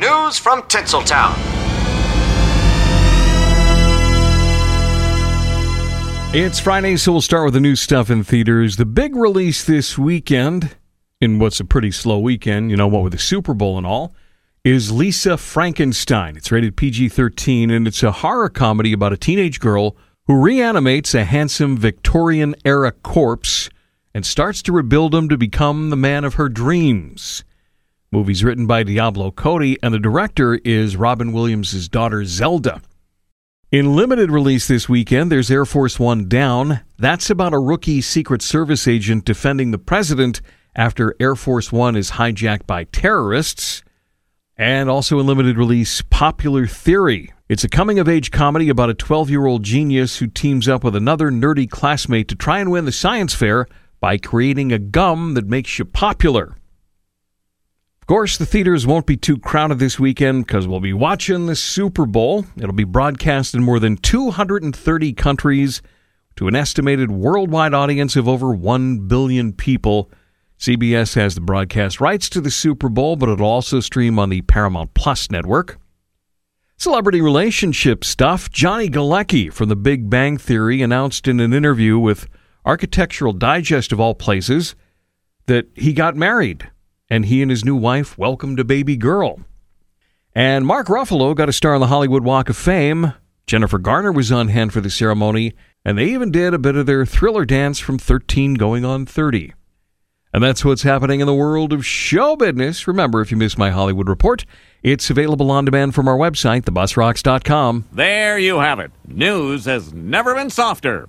News from Tinseltown. It's Friday, so we'll start with the new stuff in theaters. The big release this weekend, in what's a pretty slow weekend, you know, what with the Super Bowl and all, is Lisa Frankenstein. It's rated PG 13, and it's a horror comedy about a teenage girl who reanimates a handsome Victorian era corpse and starts to rebuild him to become the man of her dreams. Movie's written by Diablo Cody, and the director is Robin Williams' daughter Zelda. In limited release this weekend, there's Air Force One Down. That's about a rookie Secret Service agent defending the president after Air Force One is hijacked by terrorists. And also in limited release, Popular Theory. It's a coming of age comedy about a 12 year old genius who teams up with another nerdy classmate to try and win the science fair by creating a gum that makes you popular course, the theaters won't be too crowded this weekend because we'll be watching the Super Bowl. It'll be broadcast in more than 230 countries to an estimated worldwide audience of over 1 billion people. CBS has the broadcast rights to the Super Bowl, but it'll also stream on the Paramount Plus network. Celebrity relationship stuff. Johnny Galecki from The Big Bang Theory announced in an interview with Architectural Digest of all places that he got married and he and his new wife welcomed a baby girl. And Mark Ruffalo got a star on the Hollywood Walk of Fame. Jennifer Garner was on hand for the ceremony, and they even did a bit of their thriller dance from 13 going on 30. And that's what's happening in the world of show business. Remember, if you missed my Hollywood report, it's available on demand from our website, thebusrocks.com. There you have it. News has never been softer.